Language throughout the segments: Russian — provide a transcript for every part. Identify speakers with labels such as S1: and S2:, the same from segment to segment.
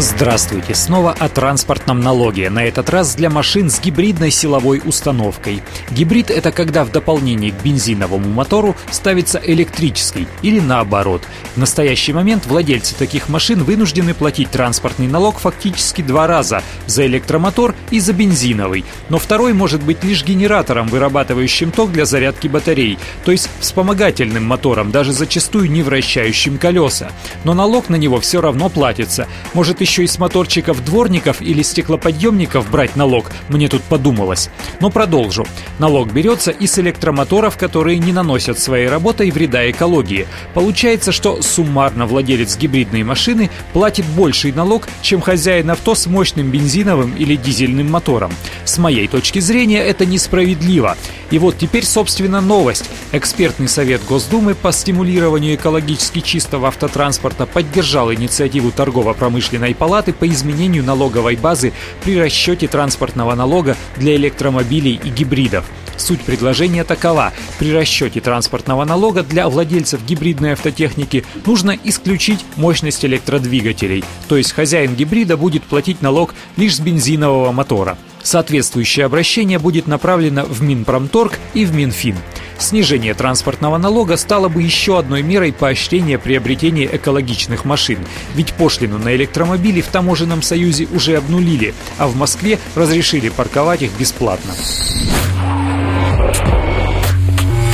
S1: Здравствуйте! Снова о транспортном налоге. На этот раз для машин с гибридной силовой установкой. Гибрид – это когда в дополнение к бензиновому мотору ставится электрический или наоборот. В настоящий момент владельцы таких машин вынуждены платить транспортный налог фактически два раза – за электромотор и за бензиновый. Но второй может быть лишь генератором, вырабатывающим ток для зарядки батарей, то есть вспомогательным мотором, даже зачастую не вращающим колеса. Но налог на него все равно платится. Может еще из моторчиков дворников или стеклоподъемников брать налог, мне тут подумалось. Но продолжу. Налог берется и с электромоторов, которые не наносят своей работой вреда экологии. Получается, что суммарно владелец гибридной машины платит больший налог, чем хозяин авто с мощным бензиновым или дизельным мотором. С моей точки зрения это несправедливо. И вот теперь, собственно, новость. Экспертный совет Госдумы по стимулированию экологически чистого автотранспорта поддержал инициативу торгово-промышленной палаты по изменению налоговой базы при расчете транспортного налога для электромобилей и гибридов. Суть предложения такова. При расчете транспортного налога для владельцев гибридной автотехники нужно исключить мощность электродвигателей. То есть хозяин гибрида будет платить налог лишь с бензинового мотора. Соответствующее обращение будет направлено в Минпромторг и в Минфин. Снижение транспортного налога стало бы еще одной мерой поощрения приобретения экологичных машин. Ведь пошлину на электромобили в Таможенном союзе уже обнулили, а в Москве разрешили парковать их бесплатно.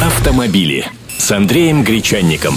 S2: Автомобили с Андреем Гречанником.